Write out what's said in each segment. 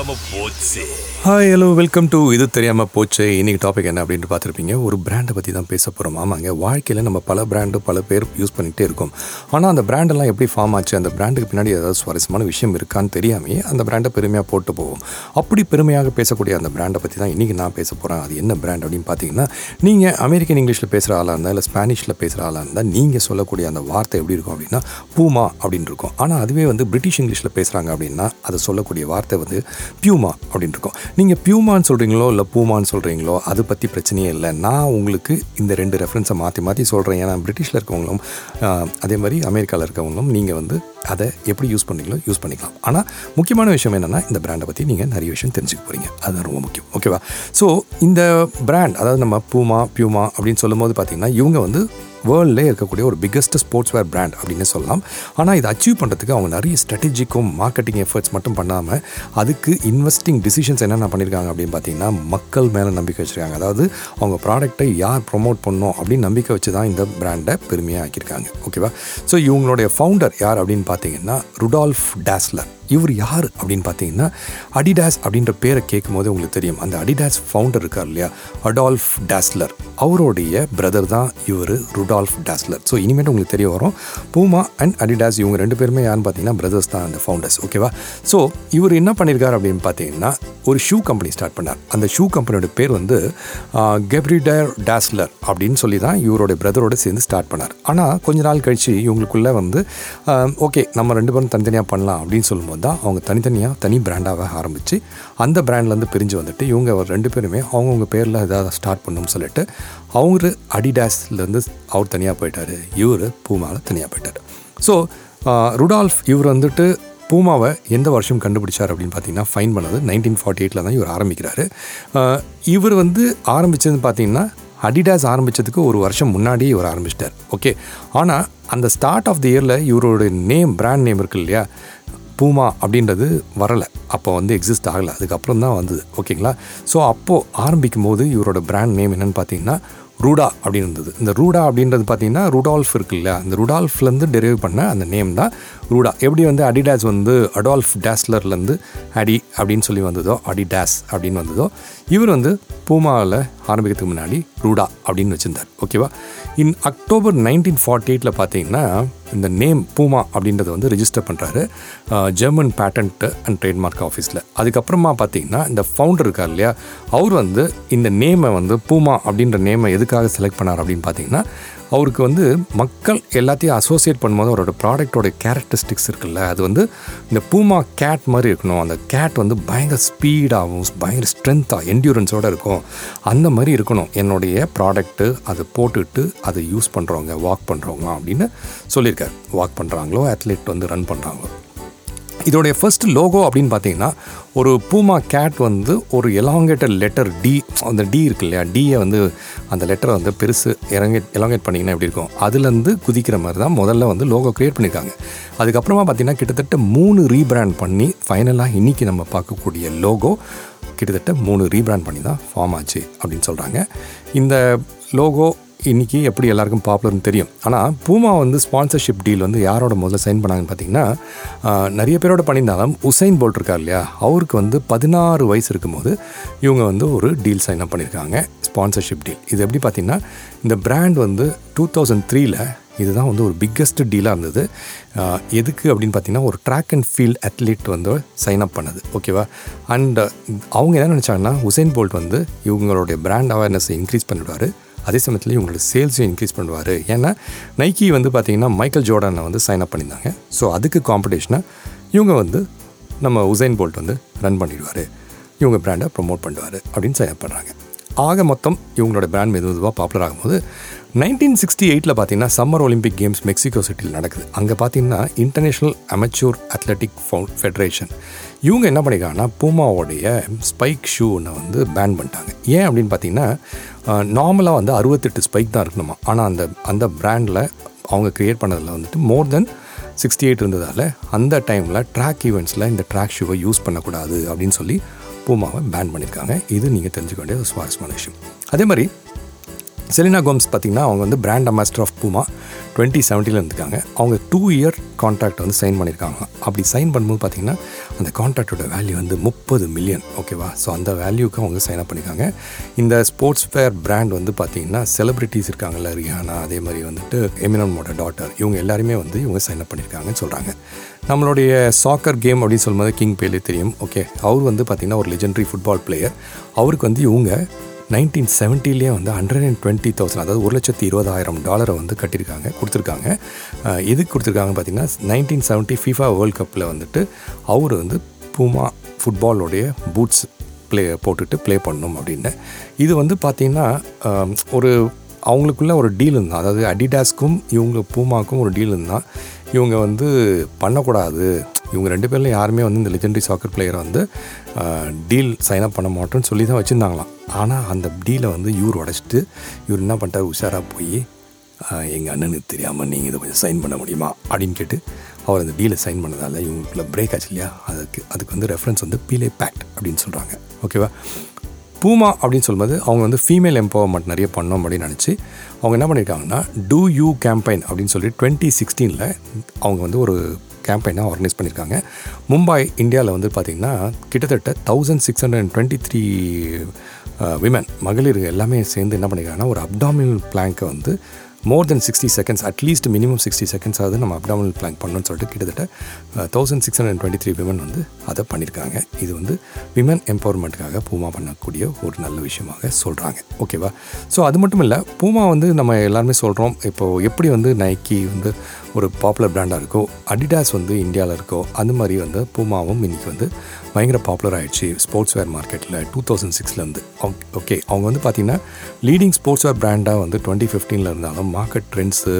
தெரியாம போச்சு hi hello welcome to இது தெரியாமல் போச்சு. இன்னைக்கு டாபிக் என்ன அப்படின்ட்டு பார்த்துருப்பீங்க? ஒரு பிராண்டை பற்றி தான் பேச போகிறோம் ஆமாங்க வாழ்க்கையில் நம்ம பல பிராண்டு பல பேர் யூஸ் பண்ணிகிட்டே இருக்கோம். ஆனால் அந்த பிராண்டெல்லாம் எப்படி ஃபார்ம் ஆச்சு? அந்த பிராண்டுக்கு பின்னாடி ஏதாவது சுவாரஸ்யமான விஷயம் இருக்கான்னு தெரியாமே அந்த பிராண்டை பெருமையாக போட்டு போவோம். அப்படி பெருமையாக பேசக்கூடிய அந்த பிராண்டை பற்றி தான் இன்றைக்கி நான் பேச போகிறேன் அது என்ன பிராண்ட் அப்படின்னு பார்த்தீங்கன்னா நீங்கள் அமெரிக்கன் இங்கிலீஷில் பேசுகிற ஆளாக இருந்தால் இல்லை ஸ்பானிஷில் பேசுகிற ஆளாக இருந்தால் நீங்கள் சொல்லக்கூடிய அந்த வார்த்தை எப்படி இருக்கும் அப்படின்னா பூமா அப்படின்னு இருக்கும். ஆனால் அதுவே வந்து பிரிட்டிஷ் இங்கிலீஷில் பேசுகிறாங்க அப்படின்னா அதை சொல்லக்கூடிய வார்த்தை வந்து பியூமா அப்படின்னு இருக்கும். நீங்கள் பியூமான்னு சொல்கிறீங்களோ இல்லை பூமான்னு சொல்கிறீங்களோ அதை பற்றி பிரச்சனையே இல்லை. நான் உங்களுக்கு இந்த ரெண்டு ரெஃபரன்ஸை மாற்றி மாற்றி சொல்கிறேன் ஏன்னா பிரிட்டிஷில் இருக்கவங்களும் அதே மாதிரி அமெரிக்காவில் இருக்கவங்களும் நீங்கள் வந்து அதை எப்படி யூஸ் பண்ணீங்களோ யூஸ் பண்ணிக்கலாம். ஆனால் முக்கியமான விஷயம் என்னென்னா இந்த பிராண்டை பற்றி நீங்கள் நிறைய விஷயம் தெரிஞ்சுக்க போகிறீங்க அதுதான் ரொம்ப முக்கியம். ஓகேவா ஸோ இந்த பிராண்ட் அதாவது நம்ம பூமா பியூமா அப்படின்னு சொல்லும்போது பார்த்தீங்கன்னா இவங்க வந்து வேர்ல்டில் இருக்கக்கூடிய ஒரு பிக்கஸ்ட் ஸ்போர்ட்ஸ் வேர் பிராண்ட் அப்படின்னு சொல்லலாம். ஆனால் இதை அச்சீவ் பண்ணுறதுக்கு அவங்க நிறைய ஸ்ட்ராட்டஜிக்கும் மார்க்கெட்டிங் எஃபர்ட்ஸ் மட்டும் பண்ணாமல் அதுக்கு இன்வெஸ்டிங் டிசிஷன்ஸ் என்னென்ன பண்ணியிருக்காங்க அப்படின்னு பார்த்தீங்கன்னா மக்கள் மேலே நம்பிக்கை வச்சுருக்காங்க. அதாவது அவங்க ப்ராடக்ட்டை யார் ப்ரொமோட் பண்ணோம் அப்படின்னு நம்பிக்கை வச்சு தான் இந்த பிராண்டை பெருமையாக ஆக்கியிருக்காங்க ஓகேவா ஸோ இவங்களுடைய ஃபவுண்டர் யார் அப்படின்னு பார்த்தீங்கன்னா ருடால்ஃப் டேஸ்லர் இவர் யார் அப்படின்னு பார்த்தீங்கன்னா அடிடாஸ் அப்படின்ற பேரை கேட்கும் போது உங்களுக்கு தெரியும். அந்த அடிடாஸ் ஃபவுண்டர் இருக்கார் இல்லையா? அடால்ஃப் டேஸ்லர் அவருடைய பிரதர் தான் இவர் ருடால்ஃப் டேஸ்லர் ஸோ இனிமேட்டு உங்களுக்கு தெரிய வரும் பூமா அண்ட் அடிடாஸ் இவங்க ரெண்டு பேருமே யாருன்னு பார்த்தீங்கன்னா பிரதர்ஸ் தான் அந்த ஃபவுண்டர்ஸ் ஓகேவா ஸோ இவர் என்ன பண்ணியிருக்கார் அப்படின்னு பார்த்தீங்கன்னா ஒரு ஷூ கம்பெனி ஸ்டார்ட் பண்ணார். அந்த ஷூ கம்பெனியோட பேர் வந்து கெப்ரிடர் டேஸ்லர் அப்படின்னு சொல்லி தான் இவரோட பிரதரோடு சேர்ந்து ஸ்டார்ட் பண்ணார். ஆனால் கொஞ்ச நாள் கழித்து இவங்களுக்குள்ளே வந்து ஓகே நம்ம ரெண்டு பேரும் தனித்தனியாக பண்ணலாம் அப்படின்னு சொல்லும்போது தான் அவங்க தனித்தனியாக தனி பிராண்டாக ஆரம்பித்து அந்த பிராண்ட்லேருந்து பிரிஞ்சு வந்துட்டு இவங்க ஒரு ரெண்டு பேருமே அவங்கவுங்க பேரில் ஏதாவது ஸ்டார்ட் பண்ணணும்னு சொல்லிட்டு அவர் அடிடாஸ்லேருந்து அவர் தனியாக போயிட்டார். இவர் பூமாவில் தனியாக போயிட்டார். ஸோ ருடால்ஃப் இவர் வந்துட்டு பூமாவை எந்த வருஷம் கண்டுபிடிச்சார் அப்படின்னு பார்த்தீங்கன்னா ஃபைன் பண்ணது நைன்டீன் ஃபார்ட்டி எயிட்டில் தான் இவர் ஆரம்பிக்கிறாரு. இவர் வந்து ஆரம்பித்ததுன்னு பார்த்தீங்கன்னா அடிடாஸ் ஆரம்பித்ததுக்கு ஒரு வருஷம் முன்னாடியே இவர் ஆரம்பிச்சிட்டார். ஓகே ஆனால் அந்த ஸ்டார்ட் ஆஃப் த இயரில் இவரோட நேம் பிராண்ட் நேம் இருக்குது இல்லையா? பூமா அப்படின்றது வரலை. அப்போ வந்து எக்ஸிஸ்ட் ஆகலை. அதுக்கப்புறம் தான் வந்தது. ஓகேங்களா ஸோ அப்போது ஆரம்பிக்கும் போது இவரோட பிராண்ட் நேம் என்னென்னு பார்த்தீங்கன்னா ரூடா அப்படின்னு இருந்தது. இந்த ரூடா அப்படின்றது பார்த்தீங்கன்னா ருடால்ஃப் இருக்குல்ல? இல்லையா அந்த ருடால்ஃப்லேருந்து டெரிவ் பண்ண அந்த நேம் தான் ரூடா. எப்படி வந்து அடிடாஸ் வந்து அடால்ஃப் டேஸ்லர்லேருந்து அடி அப்படின்னு சொல்லி வந்ததோ அடிடாஸ் அப்படின்னு வந்ததோ இவர் வந்து பூமாவில் ஆரம்பிக்கிறதுக்கு முன்னாடி ரூடா அப்படின்னு வச்சுருந்தார். ஓகேவா இன் அக்டோபர் நைன்டீன் ஃபார்ட்டி எயிட்டில் பார்த்தீங்கன்னா இந்த நேம் பூமா அப்படின்றத வந்து ரிஜிஸ்டர் பண்ணுறாரு ஜெர்மன் பேட்டன்ட் அண்ட் ட்ரேட்மார்க் ஆஃபீஸில் அதுக்கப்புறமா பார்த்தீங்கன்னா இந்த ஃபவுண்டர் இருக்கார் இல்லையா அவர் வந்து இந்த நேமை வந்து பூமா அப்படின்ற நேமை எதுக்காக செலக்ட் பண்ணார் அப்படின்னு பார்த்தீங்கன்னா அவருக்கு வந்து மக்கள் எல்லாத்தையும் அசோசியேட் பண்ணும்போது அவரோட ப்ராடக்டோட கேரக்டரிஸ்டிக்ஸ் இருக்குல்ல அது வந்து இந்த பூமா கேட் மாதிரி இருக்கணும். அந்த கேட் வந்து பயங்கர ஸ்பீடாகவும் பயங்கர ஸ்ட்ரென்த்தாக என்டியூரன்ஸோடு இருக்கும். அந்த மாதிரி இருக்கணும். என்னுடைய ப்ராடக்ட்டு அதை போட்டுட்டு அதை யூஸ் பண்ணுறவங்க வாக் பண்ணுறவங்க அப்படின்னு சொல்லியிருக்காரு. வாக் பண்ணுறாங்களோ அத்லெட் வந்து ரன் பண்ணுறாங்களோ இதோடைய ஃபர்ஸ்ட் லோகோ அப்படின்னு பார்த்தீங்கன்னா ஒரு பூமா கேட் வந்து ஒரு எலாங்கேட்டட் லெட்டர் டி அந்த டி இருக்கு இல்லையா? டியை வந்து அந்த லெட்டரை வந்து பெருசு இறங்கேட் எலாங்கேட் பண்ணிங்கன்னா எப்படி இருக்கும்? அதுலேருந்து குதிக்கிற மாதிரி தான் முதல்ல வந்து லோகோ க்ரியேட் பண்ணியிருக்காங்க. அதுக்கப்புறமா பார்த்தீங்கன்னா கிட்டத்தட்ட மூணு ரீபிராண்ட் பண்ணி ஃபைனலாக இன்றைக்கி நம்ம பார்க்கக்கூடிய லோகோ கிட்டத்தட்ட மூணு ரீபிராண்ட் பண்ணி தான் ஃபார்ம் ஆச்சு அப்படின்னு சொல்கிறாங்க இந்த லோகோ இன்றைக்கி எப்படி எல்லாருக்கும் பாப்புலர்னு தெரியும். ஆனால் பூமா வந்து ஸ்பான்சர்ஷிப் டீல் வந்து யாரோட முதல்ல சைன் பண்ணாங்கன்னு பார்த்தீங்கன்னா நிறைய பேரோட பண்ணியிருந்தாலும் உசைன் போல்ட் இருக்கார் இல்லையா? அவருக்கு வந்து பதினாறு வயசு இருக்கும்போது இவங்க வந்து ஒரு டீல் சைன் அப் பண்ணியிருக்காங்க ஸ்பான்சர்ஷிப் டீல் இது எப்படி பார்த்தீங்கன்னா இந்த பிராண்ட் வந்து டூ தௌசண்ட் த்ரீல இதுதான் வந்து ஒரு பிக்கஸ்ட் டீலாக இருந்தது. எதுக்கு அப்படின்னு பார்த்தீங்கன்னா ஒரு ட்ராக் அண்ட் ஃபீல்ட் அத்லீட் வந்து சைன் அப் பண்ணது ஓகேவா அண்ட் அவங்க என்ன நினச்சாங்கன்னா உசைன் போல்ட் வந்து இவங்களுடைய பிராண்ட் அவேர்னஸை இன்க்ரீஸ் பண்ணிவிடுவார் அதே சமயத்தில் இவங்களோட சேல்ஸையும் இன்க்ரீஸ் பண்ணுவார். ஏன்னா நைக்கி வந்து பார்த்திங்கன்னா மைக்கேல் ஜோர்டனை வந்து சைன் அப் பண்ணியிருந்தாங்க. ஸோ அதுக்கு காம்படிஷனாக இவங்க வந்து நம்ம உசைன் போல்ட் வந்து ரன் பண்ணிடுவார். இவங்க பிராண்டை ப்ரொமோட் பண்ணுவார் அப்படின்னு சைன் அப் பண்ணுறாங்க ஆக மொத்தம் இவங்களோட பிராண்ட் மெது மெதுவாக பாப்புலர் ஆகும்போது நைன்டீன் சிக்ஸ்டி எயிட்டில் பார்த்தீங்கன்னா சம்மர் ஒலிம்பிக் கேம்ஸ் மெக்சிகோ சிட்டியில் நடக்குது. அங்கே பார்த்தீங்கன்னா international amateur athletic found federation இவங்க என்ன பண்ணிக்காங்கன்னா பூமாவோடைய ஸ்பைக் ஷூ ஒன்று வந்து பேன் பண்ணிட்டாங்க. ஏன் அப்படின்னு பார்த்தீங்கன்னா நார்மலாக வந்து அறுபத்தெட்டு ஸ்பைக் தான் இருக்கணுமா? ஆனால் அந்த அந்த பிராண்டில் அவங்க க்ரியேட் பண்ணதில் வந்துட்டு மோர் தென் சிக்ஸ்டி எயிட் இருந்ததால் அந்த டைமில் ட்ராக் ஈவெண்ட்ஸில் இந்த ட்ராக் ஷூவை யூஸ் பண்ணக்கூடாது அப்படின்னு சொல்லி பூமாவை பேன் பண்ணியிருக்காங்க இது நீங்கள் தெரிஞ்சுக்க வேண்டிய ஒரு சுவாரஸ்யமான விஷயம். அதே மாதிரி செலினா கோம்ஸ் பார்த்தீங்கன்னா அவங்க வந்து brand ambassador of Puma twenty செவன்ட்டியில் இருந்துக்காங்க அவங்க டூ இயர் கான்ட்ராக்ட் வந்து சைன் பண்ணியிருக்காங்க அப்படி சைன் பண்ணும்போது பார்த்தீங்கன்னா அந்த கான்ட்ராக்டோட வேல்யூ வந்து முப்பது மில்லியன் ஓகேவா ஸோ அந்த வேல்யூக்கு அவங்க சைன் அப் பண்ணியிருக்காங்க இந்த ஸ்போர்ட்ஸ் ஃபேர் பிராண்ட் வந்து பார்த்திங்கன்னா செலிப்ரிட்டிஸ் இருக்காங்கல்ல ரியானா அதே மாதிரி வந்துட்டு எமினமோட டாட்டர் இவங்க எல்லாருமே வந்து இவங்க சைன் அப் பண்ணியிருக்காங்கன்னு சொல்கிறாங்க நம்மளுடைய சாக்கர் கேம் அப்படின்னு சொல்லும்போது கிங் பேலே தெரியும் ஓகே அவர் வந்து பார்த்திங்கன்னா ஒரு லெஜெண்டரி ஃபுட்பால் பிளேயர் அவருக்கு வந்து இவங்க நைன்டீன் செவன்ட்டிலேயே வந்து ஹண்ட்ரட் அண்ட் டுவெண்ட்டி தௌசண்ட் அதாவது ஒரு லட்சத்தி இருபதாயிரம் டாலரை வந்து கட்டியிருக்காங்க கொடுத்துருக்காங்க. எதுக்கு கொடுத்துருக்காங்க பார்த்தீங்கன்னா நைன்டீன் செவன்ட்டி ஃபீஃபா வேர்ல்ட் கப்பில் வந்துட்டு அவர் வந்து பூமா ஃபுட்பாலோடைய பூட்ஸ் ப்ளே போட்டுட்டு ப்ளே பண்ணணும் அப்படின்னு. இது வந்து பார்த்திங்கன்னா ஒரு அவங்களுக்குள்ள ஒரு டீல் இருந்தால் அதாவது அடிடாஸ்க்கும் இவங்க பூமாக்கும் ஒரு டீல் இருந்தால் இவங்க வந்து பண்ணக்கூடாது. இவங்க ரெண்டு பேரில் யாருமே வந்து இந்த லெஜெண்டரி சாக்கர் பிளேயரை வந்து டீல் சைன் அப் பண்ண மாட்டோம்னு சொல்லி தான் வச்சுருந்தாங்களாம். ஆனால் அந்த டீலை வந்து இவர் உடச்சிட்டு இவர் என்ன பண்ணிட்டார்? உஷாராக போய் எங்கள் அண்ணனுக்கு தெரியாமல் நீங்கள் இதை கொஞ்சம் சைன் பண்ண முடியுமா? அப்படின்னு கேட்டு அவர் அந்த டீலை சைன் பண்ணதால் இவங்களுக்குள்ள பிரேக் ஆச்சு இல்லையா? அதுக்கு அதுக்கு வந்து ரெஃபரன்ஸ் வந்து பீலே பேக்ட் அப்படின்னு சொல்கிறாங்க ஓகேவா பூமா அப்படின்னு சொல்லும்போது அவங்க வந்து ஃபீமேல் எம்பவர்மெண்ட் நிறைய பண்ணோம் அப்படின்னு நினச்சி அவங்க என்ன பண்ணியிருக்காங்கன்னா டூ யூ கேம்பெயின் அப்படின்னு சொல்லி டுவெண்ட்டி சிக்ஸ்டீனில் அவங்க வந்து ஒரு கேம்பெயினாக ஆர்கனைஸ் பண்ணியிருக்காங்க மும்பை இந்தியாவில் வந்து பார்த்திங்கன்னா கிட்டத்தட்ட thousand six hundred and twenty three women மகளிர் எல்லாமே சேர்ந்து என்ன பண்ணியிருக்காங்கன்னா ஒரு அப்டாமினல் பிளாங்கை வந்து more than sixty seconds at least minimum sixty செகண்ட்ஸாவது நம்ம அப்டாமல் பிளாங்க் பண்ணணும்னு சொல்லிட்டு கிட்டத்தட்ட thousand six hundred twenty three women வந்து அதை பண்ணியிருக்காங்க இது வந்து விமன் எம்பவர்மெண்ட்டுக்காக பூமா பண்ணக்கூடிய ஒரு நல்ல விஷயமாக சொல்கிறாங்க ஓகேவா ஸோ அது மட்டும் இல்லை பூமா வந்து நம்ம எல்லாருமே சொல்கிறோம் இப்போது எப்படி வந்து நைக்கி வந்து ஒரு பாப்புலர் பிராண்டாக இருக்கோ அடிடாஸ் வந்து இந்தியாவில் இருக்கோ அந்த மாதிரி வந்து பூமாவும் இன்றைக்கி வந்து பயங்கர பாப்புலர் ஆகிடுச்சு ஸ்போர்ட்ஸ் வேர் மார்க்கெட்டில் டூ தௌசண்ட் சிக்ஸ்லேருந்து ஓகே அவங்க வந்து பார்த்திங்கன்னா லீடிங் ஸ்போர்ட்ஸ் வேர் பிராண்டாக வந்து டுவெண்ட்டி ஃபிஃப்டீனில் இருந்தாலும் மார்க்கெட் ட்ரெண்ட்ஸு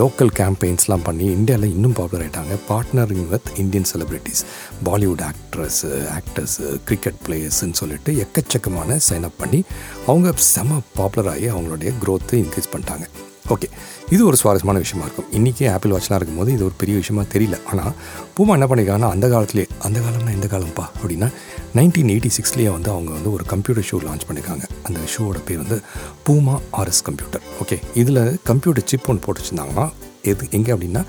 லோக்கல் கேம்பெயின்ஸ்லாம் பண்ணி இந்தியாவில் இன்னும் பாப்புலர் ஆகிட்டாங்க partnering with Indian celebrities Bollywood actress actors cricket பிளேயர்ஸ்ன்னு சொல்லிட்டு எக்கச்சக்கமான சைன் அப் பண்ணி அவங்க செம பாப்புலர் ஆகி அவங்களுடைய க்ரோத்தை இன்க்ரீஸ் பண்ணிட்டாங்க. ஓகே இது ஒரு சுவாரஸ்யமான விஷயமா இருக்கும். இன்றைக்கி ஆப்பிள் வாட்ச்லாம் இருக்கும்போது இது ஒரு பெரிய விஷயமா தெரியல. ஆனால் பூமா என்ன பண்ணியிருக்காங்கன்னா அந்த காலத்துலேயே அந்த காலம்னா எந்த காலம்ப்பா அப்படின்னா நைன்டீன் எயிட்டி சிக்ஸ்லேயே வந்து அவங்க வந்து ஒரு கம்ப்யூட்டர் ஷோ லான்ச் பண்ணியிருக்காங்க அந்த ஷோவோட பேர் வந்து பூமா ஆர்எஸ் கம்ப்யூட்டர் ஓகே இதில் கம்ப்யூட்டர் சிப் ஒன்று போட்டு வச்சுருந்தாங்கன்னா எது எங்கே அப்படின்னா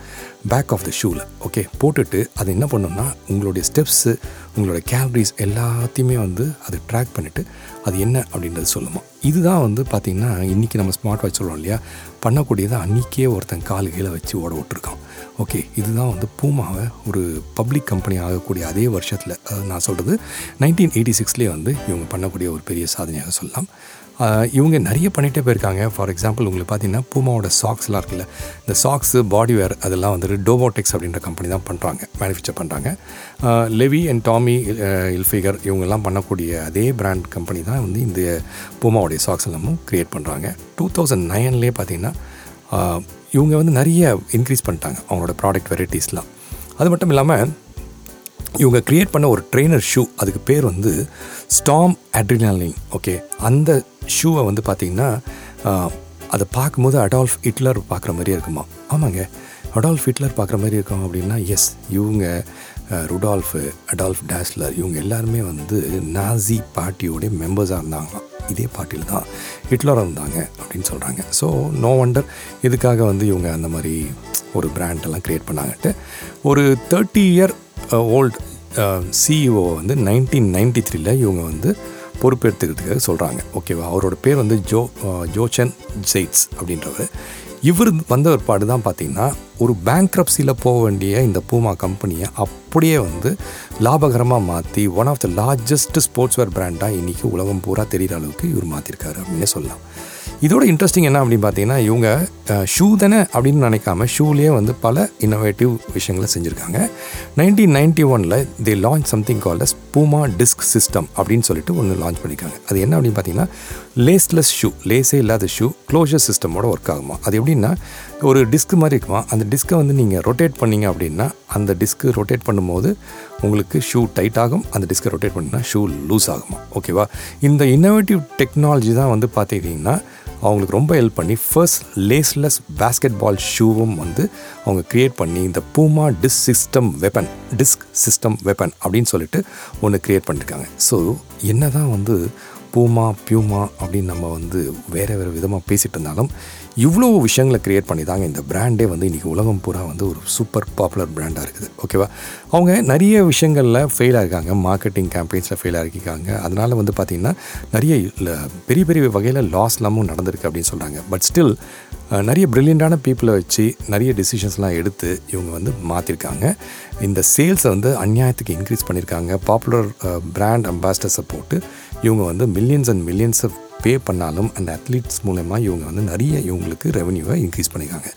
பேக் ஆஃப் த ஷூவில் ஓகே போட்டுட்டு அது என்ன பண்ணோம்னா உங்களுடைய ஸ்டெப்ஸு உங்களோட கேலரிஸ் எல்லாத்தையுமே வந்து அது ட்ராக் பண்ணிவிட்டு அது என்ன அப்படின்றது சொல்லுமா இதுதான் வந்து பார்த்திங்கன்னா இன்றைக்கி நம்ம ஸ்மார்ட் வாட்ச் சொல்கிறோம் இல்லையா? பண்ணக்கூடியதை அன்றைக்கே ஒருத்தன் கால் கீழே வச்சு ஓட விட்டுருக்கான். ஓகே இதுதான் வந்து பூமாவை ஒரு பப்ளிக் கம்பெனி ஆகக்கூடிய அதே வருஷத்தில் நான் சொல்கிறது நைன்டீன் எயிட்டி சிக்ஸ்லேயே வந்து இவங்க பண்ணக்கூடிய ஒரு பெரிய சாதனையாக சொல்லலாம். இவங்க நிறைய பண்ணிகிட்டே போயிருக்காங்க. ஃபார் எக்ஸாம்பிள் உங்களுக்கு பார்த்தீங்கன்னா பூமாவோட சாக்ஸ்லாம் இருக்குல்ல இந்த சாக்ஸு பாடி வேர் அதெல்லாம் வந்துட்டு டோபோடெக்ஸ் அப்படின்ற கம்பெனி தான் பண்ணுறாங்க மேனுஃபேக்சர் பண்ணுறாங்க லெவி அண்ட் டாமி இல்ஃபிகர் இவங்கெல்லாம் பண்ணக்கூடிய அதே பிராண்ட் கம்பெனி தான் வந்து இந்த பூமாவுடைய சாக்ஸ் எல்லாமும் க்ரியேட் பண்ணுறாங்க டூ தௌசண்ட் நைன்லேயே பார்த்தீங்கன்னா இவங்க வந்து நிறைய இன்க்ரீஸ் பண்ணிட்டாங்க அவங்களோட ப்ராடக்ட் வெரைட்டிஸ்லாம் அது மட்டும் இல்லாமல் இவங்க க்ரியேட் பண்ண ஒரு ட்ரெய்னர் ஷூ அதுக்கு பேர் வந்து ஸ்டாம் அட்ரினாலின் ஓகே அந்த ஷூவை வந்து பார்த்திங்கன்னா அதை பார்க்கும்போது அடால்ஃப் ஹிட்லர் பார்க்குற மாதிரியே இருக்குமா ஆமாங்க. அடால்ஃப் ஹிட்லர் பார்க்குற மாதிரி இருக்கும் அப்படின்னா எஸ் இவங்க ருடால்ஃபு அடால்ஃப் டேஸ்லர் இவங்க எல்லாருமே வந்து நாசி பார்ட்டியோடைய மெம்பர்ஸாக இருந்தாங்களாம் இதே பார்ட்டியில் தான் ஹிட்லர் இருந்தாங்க அப்படின்னு சொல்கிறாங்க ஸோ நோ வண்டர் இதுக்காக வந்து இவங்க அந்த மாதிரி ஒரு பிராண்டெல்லாம் க்ரியேட் பண்ணாங்கட்டு ஒரு தேர்ட்டி இயர் ஓல்டு சிஇஓ வந்து நைன்டீன் நைன்டி த்ரீல இவங்க வந்து பொறுப்பேற்றுக்கிறதுக்காக சொல்கிறாங்க ஓகேவா அவரோட பேர் வந்து ஜோ ஜோச்சன் ஜெய்ட்ஸ் அப்படின்றவர். இவர் வந்த ஒரு பாடு தான் பார்த்தீங்கன்னா ஒரு பேங்க்ரப்சியில் போக வேண்டிய இந்த பூமா கம்பெனியை அப்படியே வந்து லாபகரமாக மாற்றி one of the largest sportswear பிராண்டாக இன்றைக்கி உலகம் பூரா தெரிகிற அளவுக்கு இவர் மாற்றிருக்காரு அப்படின்னே சொல்லலாம். இதோட இன்ட்ரெஸ்டிங் என்ன அப்படின்னு பார்த்தீங்கன்னா இவங்க ஷூ தானே அப்படின்னு நினைக்காம ஷூலேயே வந்து பல இன்னோவேட்டிவ் விஷயங்களை செஞ்சுருக்காங்க. நைன்டீன் நைன்டி ஒனில் the launch something call as Puma disk system அப்படின்னு சொல்லிட்டு ஒன்று லான்ச் பண்ணியிருக்காங்க அது என்ன அப்படின்னு பார்த்தீங்கன்னா லேஸ்லெஸ் ஷூ லேஸே இல்லாத ஷூ க்ளோஷர் சிஸ்டமோட ஒர்க் ஆகுமா? அது எப்படின்னா ஒரு டிஸ்க் மாதிரி இருக்குமா? அந்த டிஸ்க்கை வந்து நீங்கள் ரொட்டேட் பண்ணீங்க அப்படின்னா அந்த டிஸ்க்கு ரொட்டேட் பண்ணும்போது உங்களுக்கு ஷூ டைட் ஆகும் அந்த டிஸ்கை ரொட்டேட் பண்ணினா ஷூ லூஸ் ஆகுமா? ஓகேவா இந்த இன்னோவேட்டிவ் டெக்னாலஜி தான் வந்து பார்த்துக்கிட்டிங்கன்னா அவங்களுக்கு ரொம்ப ஹெல்ப் பண்ணி ஃபர்ஸ்ட் லேஸ்லெஸ் பேஸ்கெட் பால் ஷூவும் வந்து அவங்க க்ரியேட் பண்ணி இந்த Puma disk system weapon disk system weapon அப்படின்னு சொல்லிட்டு ஒன்று க்ரியேட் பண்ணியிருக்காங்க ஸோ என்ன தான் வந்து பூமா பியூமா அப்படின்னு நம்ம வந்து வேறு வேறு விதமாக பேசிகிட்டு இருந்தாலும் இவ்வளோ விஷயங்களை க்ரியேட் பண்ணி தாங்க இந்த பிராண்டே வந்து இன்றைக்கி உலகம் பூரா வந்து ஒரு சூப்பர் பாப்புலர் பிராண்டாக இருக்குது. ஓகேவா அவங்க நிறைய விஷயங்களில் ஃபெயில் ஆகிருக்காங்க மார்க்கெட்டிங் கேம்பெயின்ஸில் ஃபெயில் ஆகிருக்காங்க அதனால் வந்து பார்த்திங்கன்னா நிறைய பெரிய பெரிய வகையில் லாஸ்லாமும் நடந்திருக்கு அப்படின்னு சொல்கிறாங்க பட் ஸ்டில் நிறைய ப்ரில்லியண்டான பீப்புளை வச்சு நிறைய டிசிஷன்ஸ்லாம் எடுத்து இவங்க வந்து மாற்றிருக்காங்க இந்த சேல்ஸை வந்து அநியாயத்துக்கு இன்க்ரீஸ் பண்ணியிருக்காங்க பாப்புலர் பிராண்ட் அம்பாஸ்டர்ஸை போட்டு இவங்க வந்து மில்லியன்ஸ் அண்ட் மில்லியன்ஸை பே பண்ணாலும் அந்த அத்லீட்ஸ் மூலமா இவங்க வந்து நிறைய இவங்களுக்கு ரெவன்யூவை இன்க்ரீஸ் பண்ணியிருக்காங்க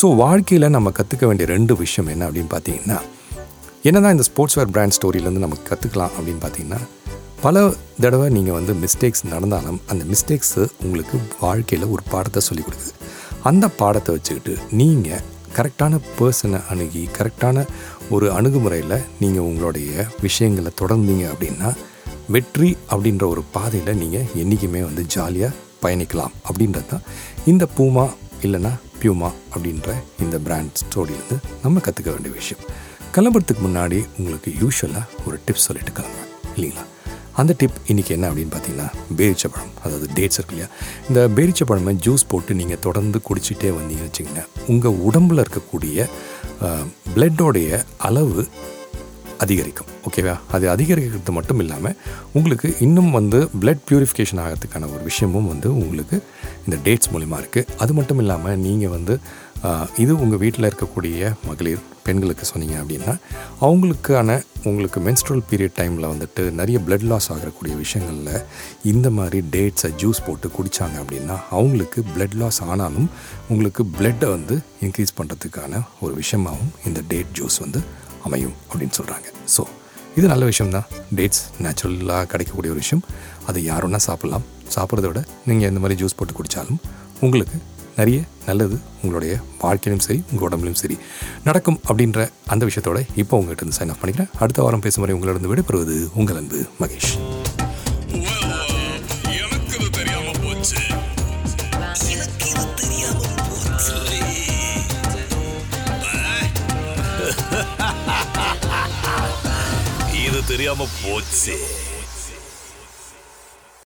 ஸோ வாழ்க்கையில் நம்ம கற்றுக்க வேண்டிய ரெண்டு விஷயம் என்ன அப்படின்னு பார்த்தீங்கன்னா என்ன தான் இந்த ஸ்போர்ட்ஸ் வேர் பிராண்ட் ஸ்டோரியிலேருந்து நமக்கு கற்றுக்கலாம் அப்படின்னு பார்த்தீங்கன்னா பல தடவை நீங்கள் வந்து மிஸ்டேக்ஸ் நடந்தாலும் அந்த மிஸ்டேக்ஸு உங்களுக்கு வாழ்க்கையில் ஒரு பாடத்தை சொல்லிக் கொடுக்குது. அந்த பாடத்தை வச்சுக்கிட்டு நீங்கள் கரெக்டான பர்சனை அணுகி கரெக்டான ஒரு அணுகுமுறையில் நீங்கள் உங்களுடைய விஷயங்களை தொடர்ந்தீங்க அப்படின்னா வெற்றி அப்படின்ற ஒரு பாதையில் நீங்கள் என்றைக்குமே வந்து ஜாலியாக பயணிக்கலாம் அப்படின்றது தான் இந்த பூமா இல்லைன்னா பியூமா அப்படின்ற இந்த பிராண்ட் ஸ்டோரியிலேருந்து நம்ம கற்றுக்க வேண்டிய விஷயம். கிளம்புறதுக்கு முன்னாடி உங்களுக்கு யூஸ்வலாக ஒரு டிப்ஸ் சொல்லிட்டு கிளம்புறேன். இல்லைங்களா? அந்த டிப் இன்றைக்கி என்ன அப்படின்னு பார்த்தீங்கன்னா பேரிச்சப்பழம் அதாவது டேட்ஸ் இருக்கு இல்லையா? இந்த பேரிச்சப்பழமை ஜூஸ் போட்டு நீங்கள் தொடர்ந்து குடிச்சிட்டே வந்தீங்கன்னு வச்சிங்கன்னா உங்கள் உடம்பில் இருக்கக்கூடிய பிளட்டோடைய அளவு அதிகரிக்கும். ஓகேவா அது அதிகரிக்கிறது மட்டும் இல்லாமல் உங்களுக்கு இன்னும் வந்து பிளட் பியூரிஃபிகேஷன் ஆகிறதுக்கான ஒரு விஷயமும் வந்து உங்களுக்கு இந்த டேட்ஸ் மூலிமா இருக்குது அது மட்டும் இல்லாமல் நீங்கள் வந்து இது உங்கள் வீட்டில் இருக்கக்கூடிய மகளிர் பெண்களுக்கு சொன்னீங்க அப்படின்னா அவங்களுக்கான உங்களுக்கு மென்ஸ்ட்ரல் பீரியட் டைமில் வந்துட்டு நிறைய பிளட் லாஸ் ஆகக்கூடிய விஷயங்களில் இந்த மாதிரி டேட்ஸை ஜூஸ் போட்டு குடித்தாங்க அப்படின்னா அவங்களுக்கு பிளட் லாஸ் ஆனாலும் உங்களுக்கு பிளட்டை வந்து இன்க்ரீஸ் பண்ணுறதுக்கான ஒரு விஷயமாகவும் இந்த டேட் ஜூஸ் வந்து அமையும் அப்படின்னு சொல்கிறாங்க ஸோ இது நல்ல விஷயம் தான் டேட்ஸ் நேச்சுரலாக கிடைக்கக்கூடிய ஒரு விஷயம். அதை யாருன்னா சாப்பிட்லாம். சாப்பிட்றத விட நீங்கள் இந்த மாதிரி ஜூஸ் போட்டு குடித்தாலும் உங்களுக்கு நிறைய நல்லது உங்களுடைய வாழ்க்கையிலும் சரி உங்கள் உடம்புலையும் சரி நடக்கும் அப்படின்ற அந்த விஷயத்தோட இப்போ உங்கள்கிட்ட இருந்து சைன் ஆஃப் பண்ணிக்கிறேன். அடுத்த வாரம் பேசும் வரை உங்களிடம் விடைபெறுவது உங்கள் அன்பு மகேஷ். தெரியாம போச்சு.